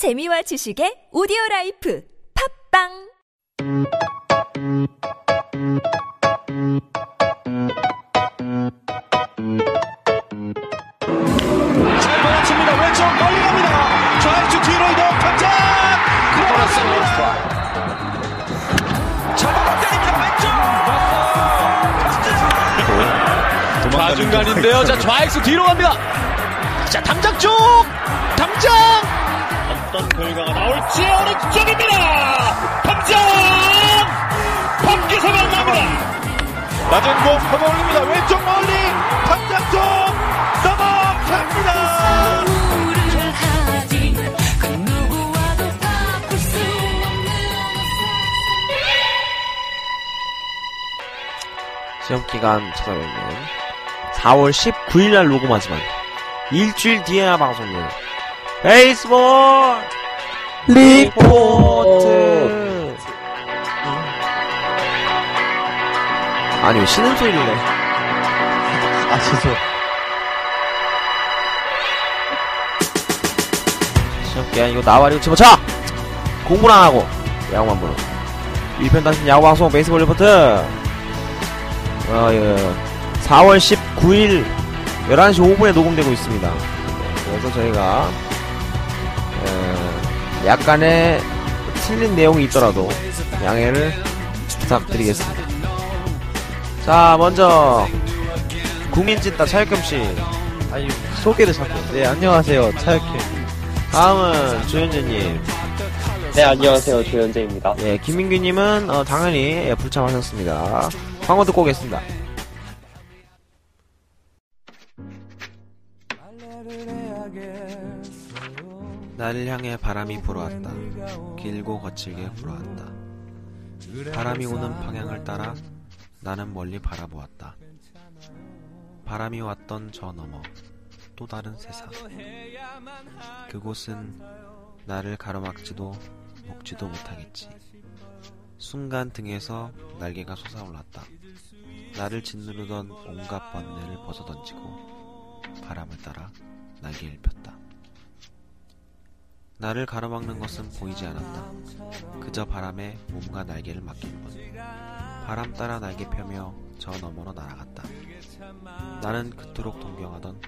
재미와 지식의 오디오 라이프 팟빵 잘 받아칩니다. 왼쪽 멀리 갑니다. 좌익수 뒤로 이동 담장. 왼쪽 좌중간인데요. 자, 좌익수 뒤로 갑니다. 자, 담장 쪽! 담장! 어떤 결과가 나올지 오른쪽입니다. 탑장 밖에서 만 납니다. 낮은 공 커버 올립니다. 왼쪽 멀리 탑장 쪽 넘어갑니다. 시험 기간 찾아뵙는 4월 19일 날 녹음하지만 일주일 뒤에야 방송되는 베이스볼! 리포트! 아니 왜 쉬는 소리를 내? 아 죄송. 기간 이거 나와리고 집어쳐! 공부를 안 하고. 야구만 보는 1편 단신 야구 방송 베이스볼 리포트. 어, 예. 4월 19일 11시 5분에 녹음되고 있습니다. 그래서 저희가 에, 약간의 틀린 내용이 있더라도 양해를 부탁드리겠습니다. 자, 먼저 국민찐따 차혁겸 씨 아니 소개를 자꾸 네 안녕하세요 차혁겸 다음은 조현재님 네, 안녕하세요. 조현재입니다. 예, 김민규님은 어, 당연히 예, 불참하셨습니다. 광고 듣고 오겠습니다. 나를 향해 바람이 불어왔다. 길고 거칠게 불어왔다. 바람이 오는 방향을 따라 나는 멀리 바라보았다. 바람이 왔던 저 너머 또 다른 세상. 그곳은 나를 가로막지도 먹지도 못하겠지. 순간 등에서 날개가 솟아올랐다. 나를 짓누르던 온갖 번뇌를 벗어던지고 바람을 따라 날개를 폈다. 나를 가로막는 것은 보이지 않았다. 그저 바람에 몸과 날개를 맡길 뿐. 바람 따라 날개 펴며 저 너머로 날아갔다. 나는 그토록 동경하던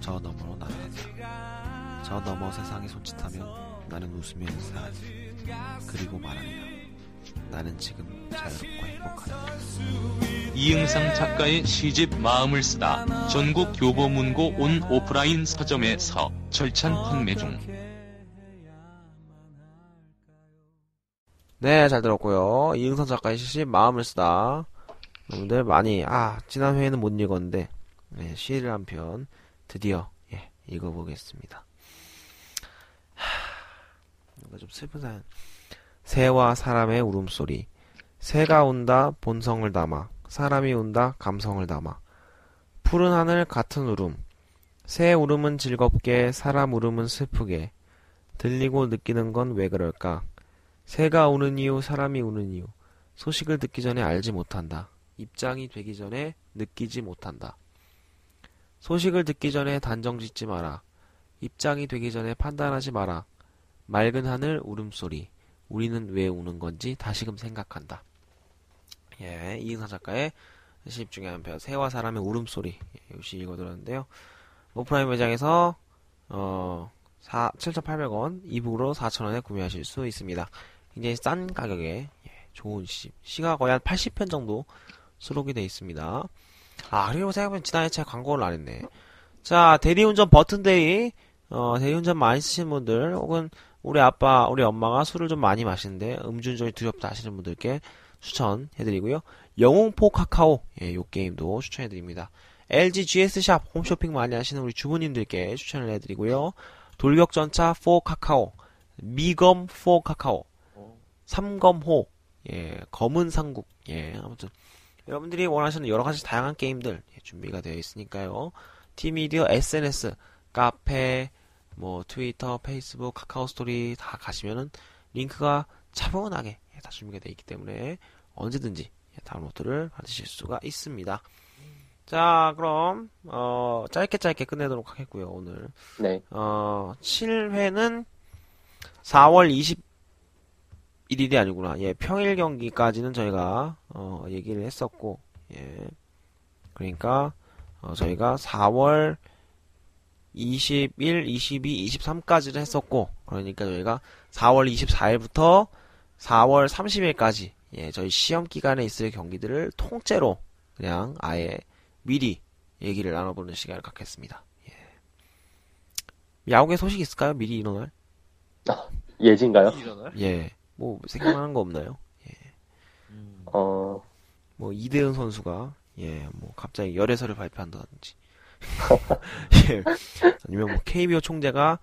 저 너머로 날아갔다. 저 너머 세상에 손짓하면 나는 웃으며 인사하지. 그리고 말한다. 나는 지금 자유롭고 행복하다. 이응상 작가의 시집 마음을 쓰다 전국 교보문고 온 오프라인 서점에서 절찬 판매 중. 네, 잘 들었고요. 이응선 작가의 시집 마음을 쓰다. 여러분들 많이 아 지난 회에는 못 읽었는데 네, 시를 한 편 드디어 예, 읽어보겠습니다. 하, 뭔가 좀 슬픈 사연. 새와 사람의 울음소리. 새가 운다 본성을 담아. 사람이 운다 감성을 담아. 푸른 하늘 같은 울음. 새 울음은 즐겁게 사람 울음은 슬프게. 들리고 느끼는 건 왜 그럴까? 새가 우는 이유, 사람이 우는 이유. 소식을 듣기 전에 알지 못한다. 입장이 되기 전에 느끼지 못한다. 소식을 듣기 전에 단정 짓지 마라. 입장이 되기 전에 판단하지 마라. 맑은 하늘 울음소리. 우리는 왜 우는 건지 다시금 생각한다. 예, 이응사 작가의 시 중에 한 편, 새와 사람의 울음소리. 예, 역시 읽어들었는데요. 오프라인 매장에서, 어, 4, 7,800원, 이북으로 4,000원에 구매하실 수 있습니다. 굉장히 싼 가격에, 예, 좋은 시, 시가 거의 한 80편 정도 수록이 되어 있습니다. 아, 그리고 생각해보면 지난해 제가 광고를 안 했네. 자, 대리운전 버튼데이, 어, 대리운전 많이 쓰시는 분들, 혹은 우리 아빠, 우리 엄마가 술을 좀 많이 마시는데 음주운전이 두렵다 하시는 분들께 추천해드리고요. 영웅포 카카오, 예, 요 게임도 추천해드립니다. LG GS샵 홈쇼핑 많이 하시는 우리 주부님들께 추천을 해드리고요. 돌격전차 4 카카오, 미검 4 카카오, 삼검호, 예, 검은 상국, 예, 아무튼 여러분들이 원하시는 여러 가지 다양한 게임들 예, 준비가 되어 있으니까요. 티미디어 SNS, 카페, 뭐 트위터, 페이스북, 카카오 스토리 다 가시면은 링크가 차분하게 예, 다 준비가 되어 있기 때문에 언제든지 예, 다운로드를 받으실 수가 있습니다. 자, 그럼 어, 짧게 짧게 끝내도록 하겠고요. 오늘 네. 어, 7회는 4월 21일이 아니구나. 예, 평일 경기까지는 저희가 어, 얘기를 했었고, 예. 그러니까 어, 저희가 4월 21, 22, 23까지를 했었고, 그러니까 저희가 4월 24일부터 4월 30일까지 예, 저희 시험 기간에 있을 경기들을 통째로 그냥 아예 미리 얘기를 나눠보는 시간을 갖겠습니다. 예. 야구에 소식 있을까요? 미리 일어날? 예진가요? 예. 뭐 생각나는 거 없나요? 어, 뭐 이대은 선수가 예, 뭐 갑자기 열애설을 발표한다든지. 예. 아니면 뭐 KBO 총재가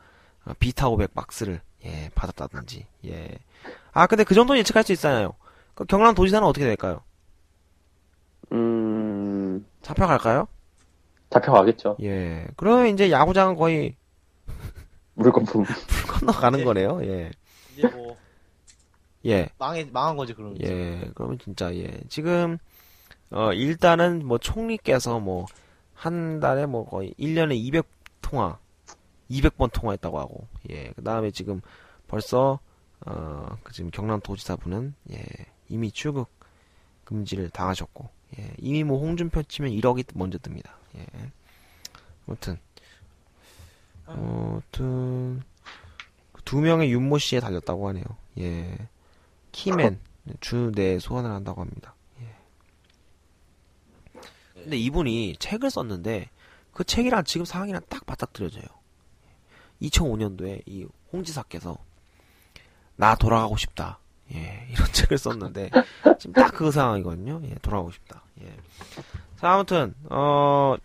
어, 비타 500 박스를 예, 받았다든지. 예. 아, 근데 그 정도는 예측할 수 있잖아요. 그 경남 도지사는 어떻게 될까요? 음, 잡혀갈까요? 잡혀가겠죠. 예. 그러면 이제 야구장은 거의 물거품. 건너가는 거네요. 예. 이제 뭐 예. 망해 망한 거지 그러면. 예, 그러면 진짜, 예. 지금, 어, 일단은 뭐 총리께서 뭐, 한 달에 뭐 거의 1년에 200통화, 200번 통화했다고 하고, 예. 그 다음에 지금 벌써, 어, 그 지금 경남 도지사분은, 예, 이미 출국 금지를 당하셨고, 예. 이미 뭐 홍준표 치면 1억이 먼저 뜹니다. 예. 아무튼, 아무튼, 두 명의 윤모 씨에 달렸다고 하네요. 예. 키맨 주내 소환을 한다고 합니다. 예. 근데 이분이 책을 썼는데 그 책이랑 지금 상황이랑 딱 맞닥뜨려져요. 2005년도에 이 홍지사께서 나 돌아가고 싶다. 예, 이런 책을 썼는데 지금 딱 그 상황이거든요. 예, 돌아가고 싶다. 예. 자, 아무튼 어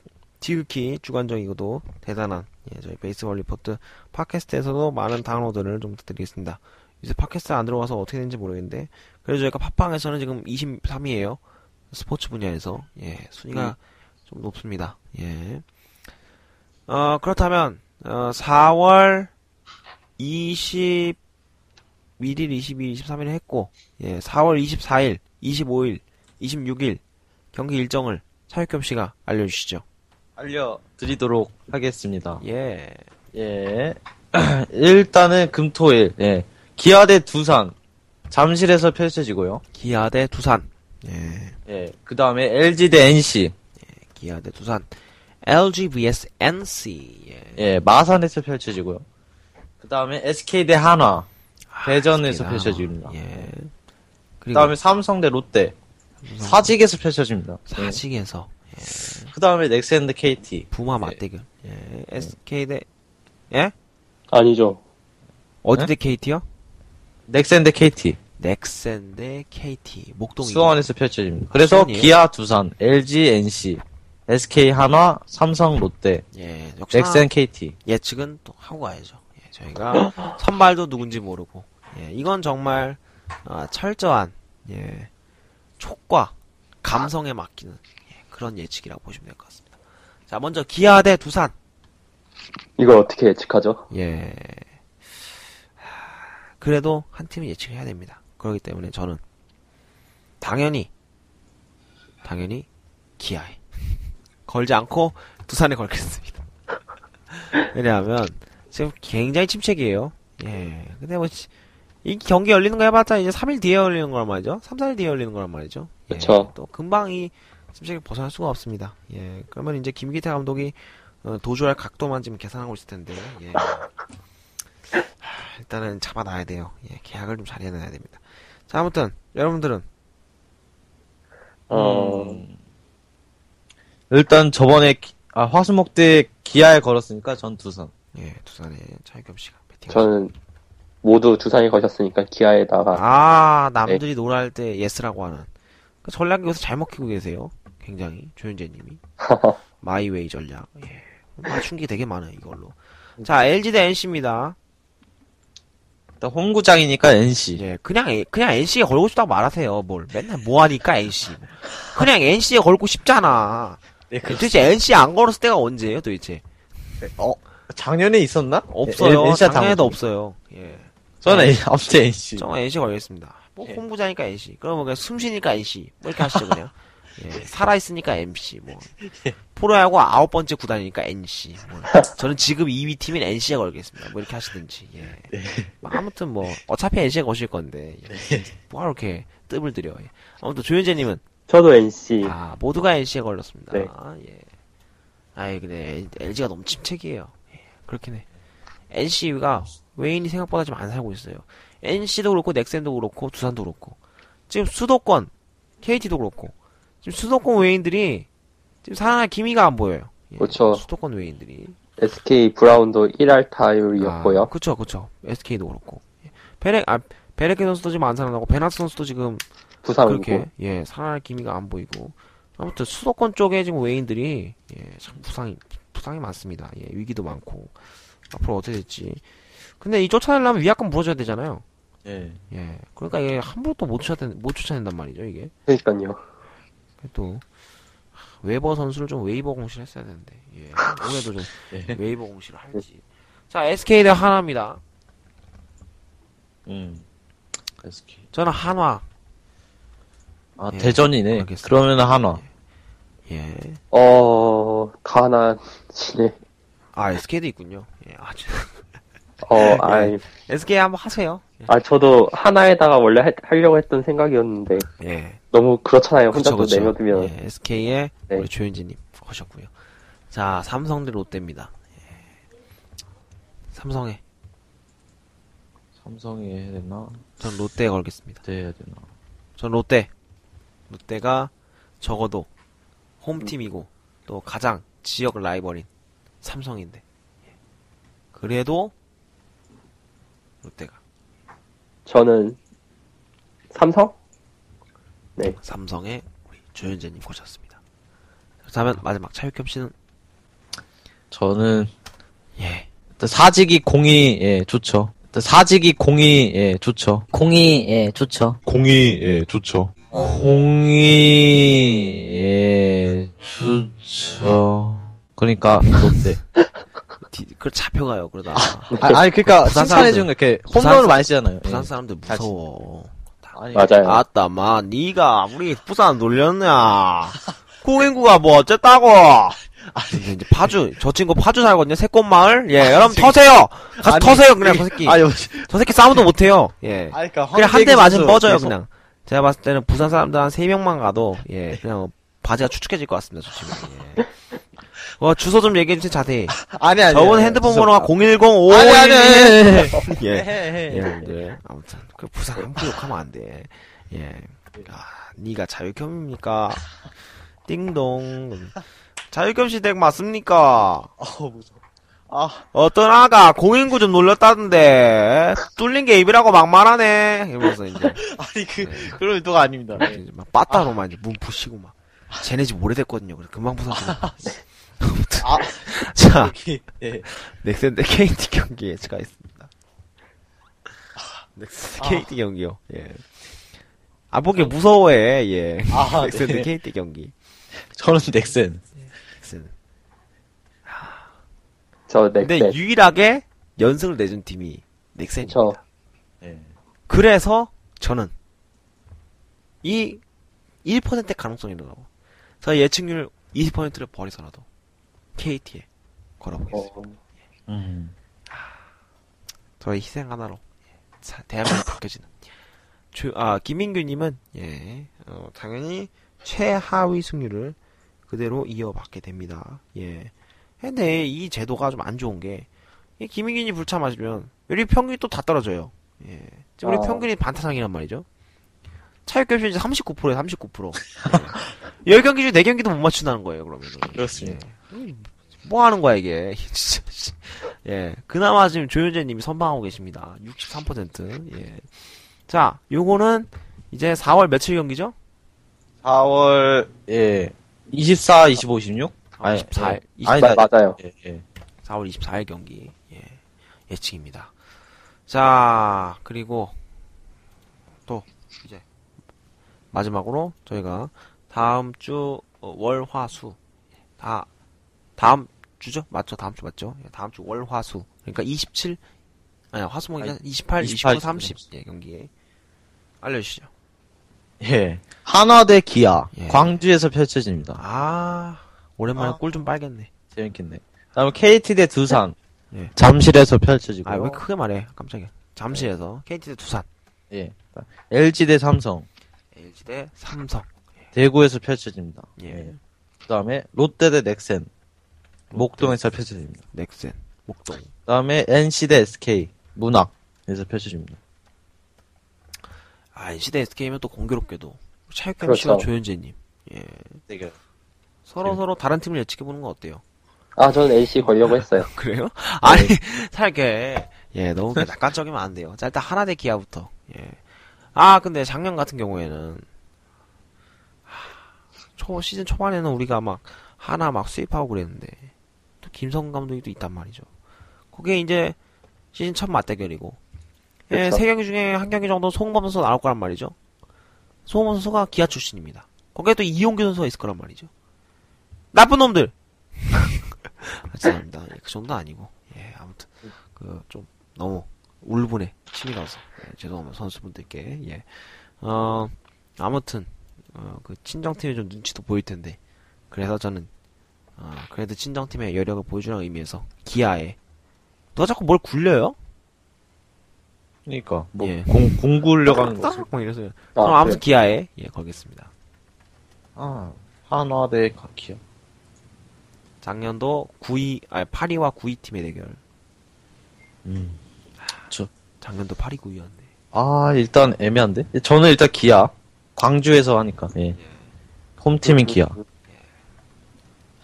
지극히 주관적이고도 대단한 예, 저희 베이스볼 리포트 팟캐스트에서도 많은 다운로드를 좀 부탁드리겠습니다. 요새 팟캐스트 안 들어가서 어떻게 되는지 모르겠는데 그래도 저희가 팟빵에서는 지금 23위에요. 스포츠 분야에서 예 순위가 좀 높습니다. 예. 어 그렇다면 어 4월 21일, 22일, 23일 했고 예 4월 24일, 25일, 26일 경기 일정을 차육겸 씨가 알려주시죠. 알려드리도록 하겠습니다. 예. 예. 일단은 금토일, 예. 기아 대 두산, 잠실에서 펼쳐지고요. 기아 대 두산. 예. 예. 그 다음에 LG 대 NC, 기아 대 두산. LG vs NC. 예. 예. 마산에서 펼쳐지고요. 그 다음에 SK 대 한화, 대전에서 SK 다. 펼쳐집니다. 예. 그 다음에 삼성 대 롯데, 사직에서 펼쳐집니다. 예. 사직에서 그 다음에 넥센 대 KT, 부마 맞대결. 예. SK 대 예? 아니죠. 어디 네? 대 KT요? 넥센 대 KT, 넥센 대 KT. 목동이. 수원에서 펼쳐집니다. 그래서 수원이에요? 기아 두산, LG NC, SK 한화, 삼성 롯데, 예. 역시 넥센 KT. 예측은 또 하고 가야죠. 예, 저희가 선발도 누군지 모르고. 예. 이건 정말 아, 철저한 예. 촉과 감성에 맡기는 예, 그런 예측이라고 보시면 될 것 같습니다. 자, 먼저 기아 대 두산. 이걸 어떻게 예측하죠? 예. 하, 그래도 한 팀은 예측해야 됩니다. 그렇기 때문에 저는 당연히 당연히 기아에 걸지 않고 두산에 걸겠습니다. 왜냐하면 지금 굉장히 침체기예요. 예. 근데 뭐 이 경기 열리는 거 해봤자 이제 3일 뒤에 열리는 거란 말이죠. 3, 4일 뒤에 열리는 거란 말이죠. 예. 그쵸. 또 금방 이 침체기 벗어날 수가 없습니다. 예. 그러면 이제 김기태 감독이 어, 도주할 각도만 지금 계산하고 있을 텐데. 예. 하, 일단은 잡아놔야 돼요. 예. 계약을 좀 잘 해놔야 됩니다. 자, 아무튼 여러분들은 어, 음, 일단 저번에 기- 아, 화수목 때 기아에 걸었으니까 전 두산. 예, 두산의 차유겸 씨가 배팅. 저는 모두 두산이 거셨으니까 기아에다가 아, 남들이 노라 할 때 예스라고 하는. 그 전략이 여기서 잘 먹히고 계세요. 굉장히 조현재님이 마이웨이 전략. 예. 맞춘 게 되게 많아요 이걸로. 자, LG 대 NC입니다. 홈구장이니까 NC. 예, 그냥 에- 그냥 NC에 걸고 싶다고 말하세요. 뭘 맨날 뭐 하니까 NC. 그냥 NC에 걸고 싶잖아. 네, 도대체 NC에 안 걸었을 때가 언제예요, 도대체? 어, 작년에 있었나? 없어요. 예, NC 가 작년에도. 없어요. 예. 저는 N- 아무튼 NC. 정말 NC 걸겠습니다. 뭐 예. 홈부자니까 NC. 그러면 그냥 숨쉬니까 NC. 뭐 이렇게 하시죠 그냥. 예, 살아있으니까 MC, 뭐. 프로야구 아홉 번째 구단이니까 NC. 뭐. 저는 지금 2위 팀인 NC에 걸겠습니다. 뭐 이렇게 하시든지, 예. 뭐 아무튼 뭐, 어차피 NC에 거실 건데, 예. 뭐가 이렇게 뜸을 들여, 예. 아무튼 조현재님은, 저도 NC. 아, 모두가 NC에 걸렸습니다. 네. 예. 아이, 근데 LG가 너무 침체기예요. 예, 그렇긴 해. NC가 외인이 생각보다 좀 안 살고 있어요. NC도 그렇고 넥센도 그렇고 두산도 그렇고 지금 수도권 KT도 그렇고 지금 수도권 외인들이 지금 살아날 기미가 안 보여요. 예, 그렇죠. 수도권 외인들이 SK 브라운도 1할 타율이었고요. 아, 그쵸 그쵸 SK도 그렇고 예. 베렉 아 베렉 선수도 지금 안 살아나고 베나스 선수도 지금 부상이고. 그렇게 예 살아날 기미가 안 보이고 아무튼 수도권 쪽에 지금 외인들이 예참 부상이 부상이 많습니다. 예 위기도 많고 앞으로 어떻게 될지 근데 이 쫓아내려면 위약금 물어줘야 되잖아요. 예. 예 그러니까 이게 함부로 또 못 쫓아낸 못 쫓아낸단 말이죠 이게 그러니까요. 또 웨버 선수를 좀 웨이버 공시를 했어야 되는데 예 올해도 좀 예. 웨이버 공시를 할지 자 SK 대 하나입니다. 음. SK. 저는 한화 아, 예, 대전이네. 알겠습니다. 그러면 한화. 예. 어, 가난 시네. 아 SK도 있군요. 예 아주 어, 아이, SK 한번 하세요. 아, 저도 하나에다가 원래 하, 하려고 했던 생각이었는데, 예. 너무 그렇잖아요. 혼자 그쵸, 또 그쵸. 내려두면. 예, SK의 네. 우리 조현진님 하셨고요. 자, 삼성 대 롯데입니다. 예. 삼성에 삼성이 해야 되나? 전 롯데 걸겠습니다. 네, 해야 되나? 전 롯데. 롯데가 적어도 홈팀이고 또 가장 지역 라이벌인 삼성인데 예. 그래도 롯데가 저는, 삼성? 네. 우리 조현재님 거셨습니다. 그렇다면 마지막 차육겸 씨는 저는 예 일단 사직이 공이 예 좋죠. 일단 사직이 공이 예 좋죠. 공이 예 좋죠. 공이 예 좋죠. 공이 예 좋죠. 그러니까 롯데. 디- 그 잡혀가요 그러다 아, 아니 그러니까 부산 칭찬해 사람들- 주는 거 이렇게 홈런을 사- 많이 쓰잖아요. 부산 예. 사람들 잘 무서워. 아니, 맞아요. 아따 마 네가 우리 부산 놀렸냐? 고인구가 뭐 어쨌다고? 근데 이제 파주 저 친구 파주 살거든요 새꽃마을 예 여러분 터세요 가서 아니, 터세요 그냥 저 새끼 아니, 저 새끼 싸움도 못해요 예 아니, 그러니까 그냥 한 대 맞으면 뻗어요 계속- 그냥 제가 봤을 때는 부산 사람들 한 세 명만 가도 예 그냥 바지가 축축해질 것 같습니다 저 친구 예. 어 주소 좀 얘기해 주세요 자세히 아니 아니. 저분 아니, 핸드폰 진짜- 번호가 010 5 아니 아니. 예. 해, 해, 예, 해. 네. 아무튼 그 부산 함부로 욕하면 안 돼. 예. 아, 네가 자유겸입니까? 띵동. 자유겸 씨댁 맞습니까? 어우 무서워. 아 어떤 아가 공인구 좀 놀렸다던데 뚫린 게 입이라고 막말하네. 이러면서 이제 아니 그 네. 그런 의도가 아닙니다. 이제 막 빠따로만 이제 문 부시고 막 쟤네 집 오래됐거든요. 그래서 금방 부서지고. 아무튼 아 자 여기 예. 넥센 대 KT 경기 예측가 있습니다. 넥센 대 KT 경기요. 예. 아 보기 무서워해. 예. 아, 넥센 대 네. KT 경기. 저는 넥센. 넥센. 저 근데 넥센. 유일하게 연승을 내준 팀이 넥센입니다. 저, 예. 그래서 저는 이 1%의 가능성이라고. 저 예측률 20%를 버리서라도 KT에 걸어보겠습니다. 어, 음. 저의 희생 하나로 사- 대한민국이 바뀌어지는. 주, 아 김민규님은 예 어, 당연히 최하위 승률을 그대로 이어받게 됩니다. 예. 근데 이 제도가 좀 안 좋은 게이 김민규님 불참하시면 우리 평균이 또 다 떨어져요. 예. 지금 우리 아. 평균이 반타상이란 말이죠. 차익값이 이제 39%에 39%. 예. 10경기 중에 4경기도 못 맞춘다는 거예요, 그러면. 그렇습니다. 뭐 하는 거야, 이게. 진짜, 씨. 예. 그나마 지금 조현재님이 선방하고 계십니다. 63%. 예. 자, 요거는 이제 4월 며칠 경기죠? 4월 예. 24, 25, 26? 아니, 24일. 예. 24일. 아니, 나- 맞아요. 예, 예. 4월 24일 경기. 예. 예측입니다. 자, 그리고 또 이제 마지막으로 저희가 다음 주 어, 월화수 다 다음 주죠? 맞죠? 다음 주 맞죠? 예, 다음 주 월 화 수. 그러니까 27 아니 화수목이 아니, 28, 28, 29, 30 예, 경기에 알려 주시죠. 예. 한화 대 기아. 예. 광주에서 펼쳐집니다. 아, 오랜만에 아. 꿀좀 빨겠네. 재밌겠네. 다음에 KT 대 두산. 예. 잠실에서 펼쳐지고. 아, 왜 크게 말해? 깜짝이야. 잠실에서 KT 대 두산, 예. LG 대 삼성. LG 대 삼성. 대구에서 펼쳐집니다. 예. 그 다음에 롯데 대 넥센. 목동에서 펼쳐집니다. 넥센, 목동. 그 다음에 NC 대 SK. 문학에서 펼쳐집니다. 아, NC 대 SK면 또 공교롭게도 차육현 그렇죠. 씨와 조현재님. 예. 대결. 서로 네. 서로 다른 팀을 예측해 보는 건 어때요? 아, 저는 NC 걸려고 했어요. 그래요? 아니, 살게. 예, 너무 낙관적이면 안 돼요. 자, 일단 하나 대 기아부터. 예. 아, 근데 작년 같은 경우에는, 하, 초, 시즌 초반에는 우리가 막, 하나 막 수입하고 그랬는데, 또 김성 감독이 또 있단 말이죠. 그게 이제, 시즌 첫 맞대결이고, 예, 그쵸. 세 경기 중에 한 경기 정도 송범 선수 나올 거란 말이죠. 송범 선수가 기아 출신입니다. 거기에 또 이용규 선수가 있을 거란 말이죠. 나쁜 놈들! 아, 죄송합니다. 예, 그 정도는 아니고. 예, 아무튼, 그, 좀, 너무, 울분에 침이 나서, 예, 죄송합니다. 선수분들께, 예. 어, 아무튼, 어, 그, 친정팀의 좀 눈치도 보일 텐데, 그래서 저는, 어, 그래도 친정팀의 여력을 보여주라는 의미에서, 기아에, 누가 자꾸 뭘 굴려요? 그니까, 뭐, 예. 공, 공구려고 하는 거. 딱, 뭐 이래서요. 아, 그럼 아무튼 그래. 기아에, 예, 걸겠습니다. 아, 한화 대 기아. 작년도 9위, 아니, 8위와 9위 팀의 대결. 음. 작년도 8위 9위였네. 아, 일단 애매한데? 저는 일단 기아. 광주에서 하니까, 예. 홈팀인 기아.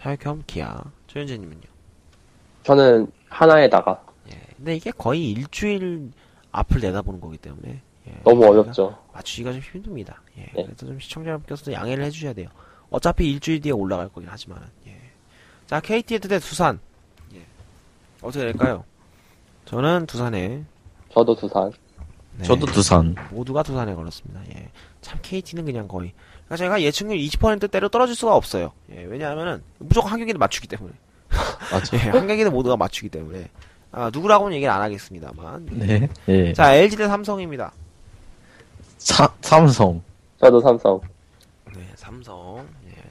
혈겸 기아. 조현재님은요? 저는 하나에다가 예. 근데 이게 거의 일주일 앞을 내다보는 거기 때문에 예, 너무 어렵죠. 맞추기가 좀 힘듭니다. 예. 네. 그래서 좀 시청자 여러분께서도 양해를 해주셔야 돼요. 어차피 일주일 뒤에 올라갈 거긴 하지만. 예. 자, KT 대 두산. 예. 어떻게 될까요? 저는 두산에 저도 두산. 네, 저도 두산. 모두가 두산에 걸었습니다. 예. 참 KT는 그냥 거의 그러니까 제가 예측률 20%대로 떨어질 수가 없어요. 예. 왜냐하면은 무조건 한 경기는 맞추기 때문에. 맞아. 예. 한 경기는 모두가 맞추기 때문에. 아, 누구라고는 얘기를 안 하겠습니다만. 네. 예. 자, LG 대 삼성입니다. 사, 삼성. 저도 삼성. 네, 삼성. 예.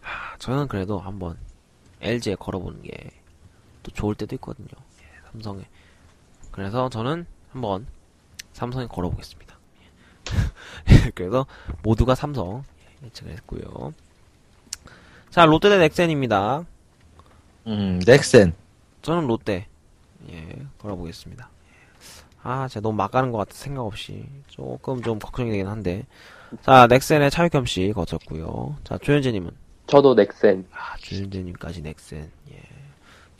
하, 저는 그래도 한번 LG에 걸어보는 게 또 좋을 때도 있거든요. 예, 삼성에. 그래서 저는 한번 삼성에 걸어보겠습니다. 예, 그래서 모두가 삼성 예, 예측을 했고요. 자, 롯데 대 넥센입니다. 음, 넥센. 저는 롯데 예 걸어보겠습니다. 아 제가 너무 막 가는 것 같아 생각 없이 조금 좀 걱정이 되긴 한데 자 넥센의 차유겸 씨 거쳤고요. 자 조현재님은 저도 넥센. 아 조현재님까지 넥센 예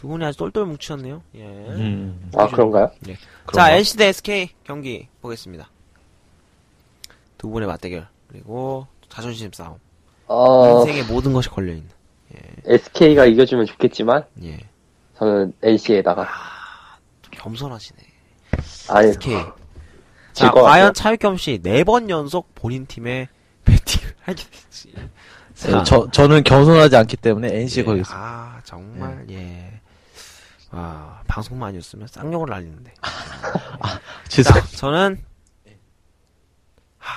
두 분이 아주 똘똘 뭉치셨네요. 예. 음. 아, 그런가요? 자 그런가? NC 대 SK 경기 보겠습니다. 두 분의 맞대결 그리고 자존심 싸움 어, 인생의 모든 것이 걸려 있는 SK가 이겨주면 좋겠지만, 예 저는 NC에다가. 좀 겸손하시네. 아니, SK 질 자, 것 과연. 차유겸 씨 네 번 연속 본인 팀에 배팅을 하게 됐지. 네, 저, 저는 겸손하지 않기 때문에 NC 예, 걸겠습니다. 아 정말 예. 아 방송만 아니었으면 쌍욕을 날리는데. 죄송. 자, 저는 하...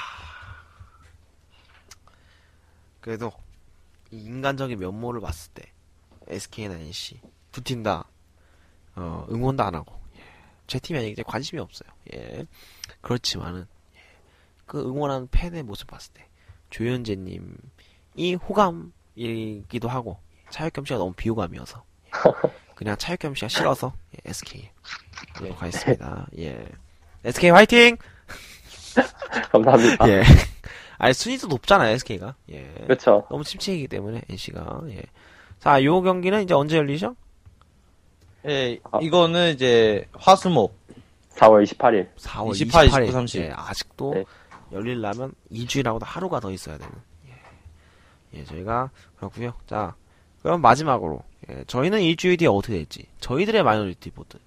그래도 이 인간적인 면모를 봤을 때 SK나 NC 두팀다 어, 응원도 안 하고 예. 제 팀에 이제 관심이 없어요. 예. 그렇지만은 예. 그 응원하는 팬의 모습 봤을 때 조현재 님이 호감이기도 하고 차혁겸 씨가 너무 비호감이어서 예. 그냥 차혁겸 씨가 싫어서 예, SK 예, 가겠습니다. 예. SK 화이팅! 감사합니다. 예. 아니 순위도 높잖아요 SK가. 예. 그렇죠. 너무 침체이기 때문에 NC가. 예. 자, 요 경기는 이제 언제 열리죠? 예, 이거는 이제 화수목. 4월 28일. 4월 28, 28일. 29, 30. 예, 아직도 네. 열리려면 2주일하고도 하루가 더 있어야 되는. 예. 예, 저희가 그렇고요. 자, 그럼 마지막으로 예, 저희는 일주일 뒤에 어떻게 될지 저희들의 Minority Report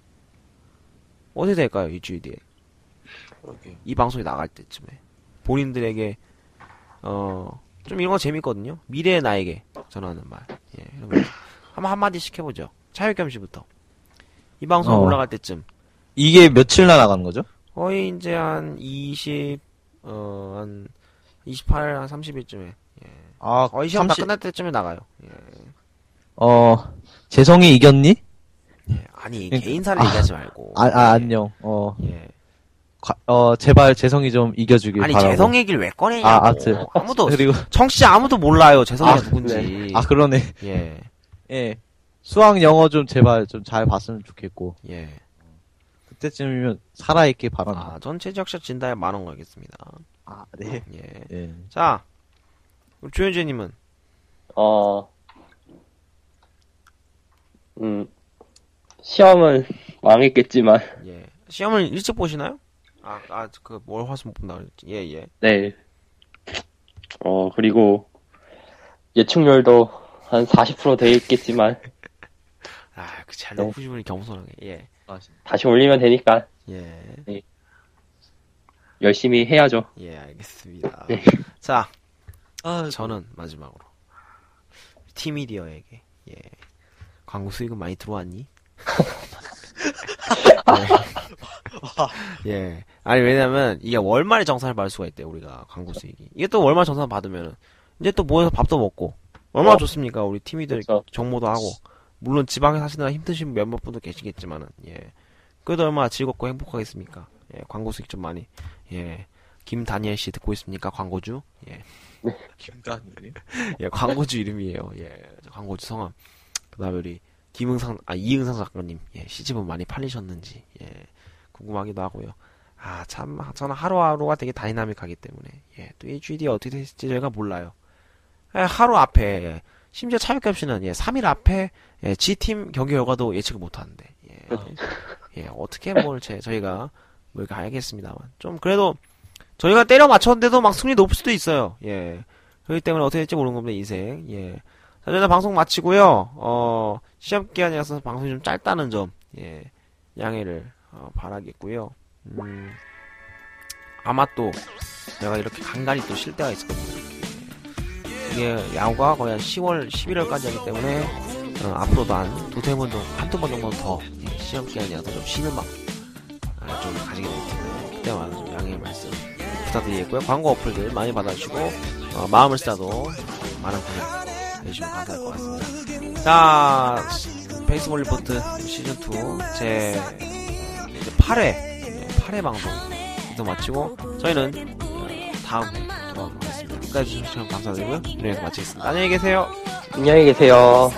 어떻게 될까요? 일주일 뒤에 이 방송이 나갈 때쯤에 본인들에게 어 좀 이런 거 재밌거든요. 미래의 나에게 전하는 말. 예, 이런 거 한번 한마디씩 해보죠. 차유겸 씨부터. 이 방송 어. 올라갈 때쯤 이게 며칠 나 나가는 거죠? 거의 이제 한 20, 어, 한 28, 한 30일쯤에. 아, 거의 시험 다30 끝날 때쯤에 나가요. 예. 어, 재성이 이겼니? 예. 아니, 개인사를 아, 얘기하지 말고. 아, 아 예. 안녕. 어, 예. 과- 어, 제발 재성이 좀 이겨주길 아니, 바라고. 재성 얘기를 왜 꺼내냐고. 아, 아무튼. 아무도, 그리고, 청취자 아무도 몰라요. 재성이가 아, 누군지. 아, 그러네. 예. 예. 수학 영어 좀 제발 좀 잘 봤으면 좋겠고. 예. 그때쯤이면 살아있길 바란다. 아, 전 최적샷 진다에 만원 가겠습니다. 아, 네. 예. 예. 자, 우리 조현재님은 어, 음, 시험은 망했겠지만, 예. 시험을 일찍 보시나요? 아, 아, 그, 월, 화수 못 본다 그랬지. 예, 예. 네. 어, 그리고 예측률도 한 40%돼 있겠지만, 아, 그잘 네. 높으신 분이 겸손하게. 예. 다시 올리면 되니까 예. 열심히 해야죠. 예, 알겠습니다. 네. 자, 아, 저는 마지막으로. 티미디어에게, 예. 광고 수익은 많이 들어왔니? 예. 예. 아니, 왜냐면, 이게 월말에 정산을 받을 수가 있대요, 우리가, 광고 수익이. 이게 또 월말 정산 받으면은, 이제 또 모여서 밥도 먹고, 얼마나 어. 좋습니까? 우리 티미들 그렇죠. 정모도 하고. 물론 지방에 사시느라 힘드신 몇몇 분도 계시겠지만은, 예. 그래도 얼마나 즐겁고 행복하겠습니까? 예, 광고 수익 좀 많이, 예. 김다니엘 씨 듣고 있습니까? 광고주? 예. 김단이. 예, 광고주 이름이에요. 예, 광고주 성함. 그 다음에 우리, 김응상, 아, 이응상 작가님, 예, 시집은 많이 팔리셨는지, 예, 궁금하기도 하고요. 아, 참, 저는 하루하루가 되게 다이나믹하기 때문에, 예, 또이 GD 어떻게 될지 저희가 몰라요. 예, 하루 앞에, 예, 심지어 차유값 씨는, 예, 3일 앞에, 예, G팀 경기 결과도 예측을 못 하는데, 예, 예, 어떻게 뭘, 제, 저희가, 뭐, 이렇게 알겠습니다만. 좀, 그래도, 저희가 때려 맞췄는데도 막 승리 높을 수도 있어요. 예. 그렇기 때문에 어떻게 될지 모르는 겁니다, 인생. 예. 자, 저희는 방송 마치고요. 어, 시험 기간이라서 방송이 좀 짧다는 점, 예, 양해를 어, 바라겠고요. 음, 아마 또 내가 이렇게 간간히 또 쉴 때가 있었거든요. 예. 이게 야구가 거의 한 10월, 11월까지 하기 때문에 어, 앞으로도 한 두세 번 정도, 한두 번 정도 더 예, 시험 기간이라서 좀 쉬는 방, 아, 좀 가지게 될 텐데 그때마다 좀 양해의 말씀 부탁드리겠고요. 광고 어플들 많이 받아주시고 어, 마음을 쓰다도 많은 구독 해주시면 감사할 것 같습니다. 자, 베이스볼 리포트 시즌2 제 8회, 8회 방송 도 마치고 저희는 어, 다음 하겠습니다. 끝까지 해주셔서 감사드리고요. 이래서 마치겠습니다. 안녕히 계세요. 안녕히 계세요.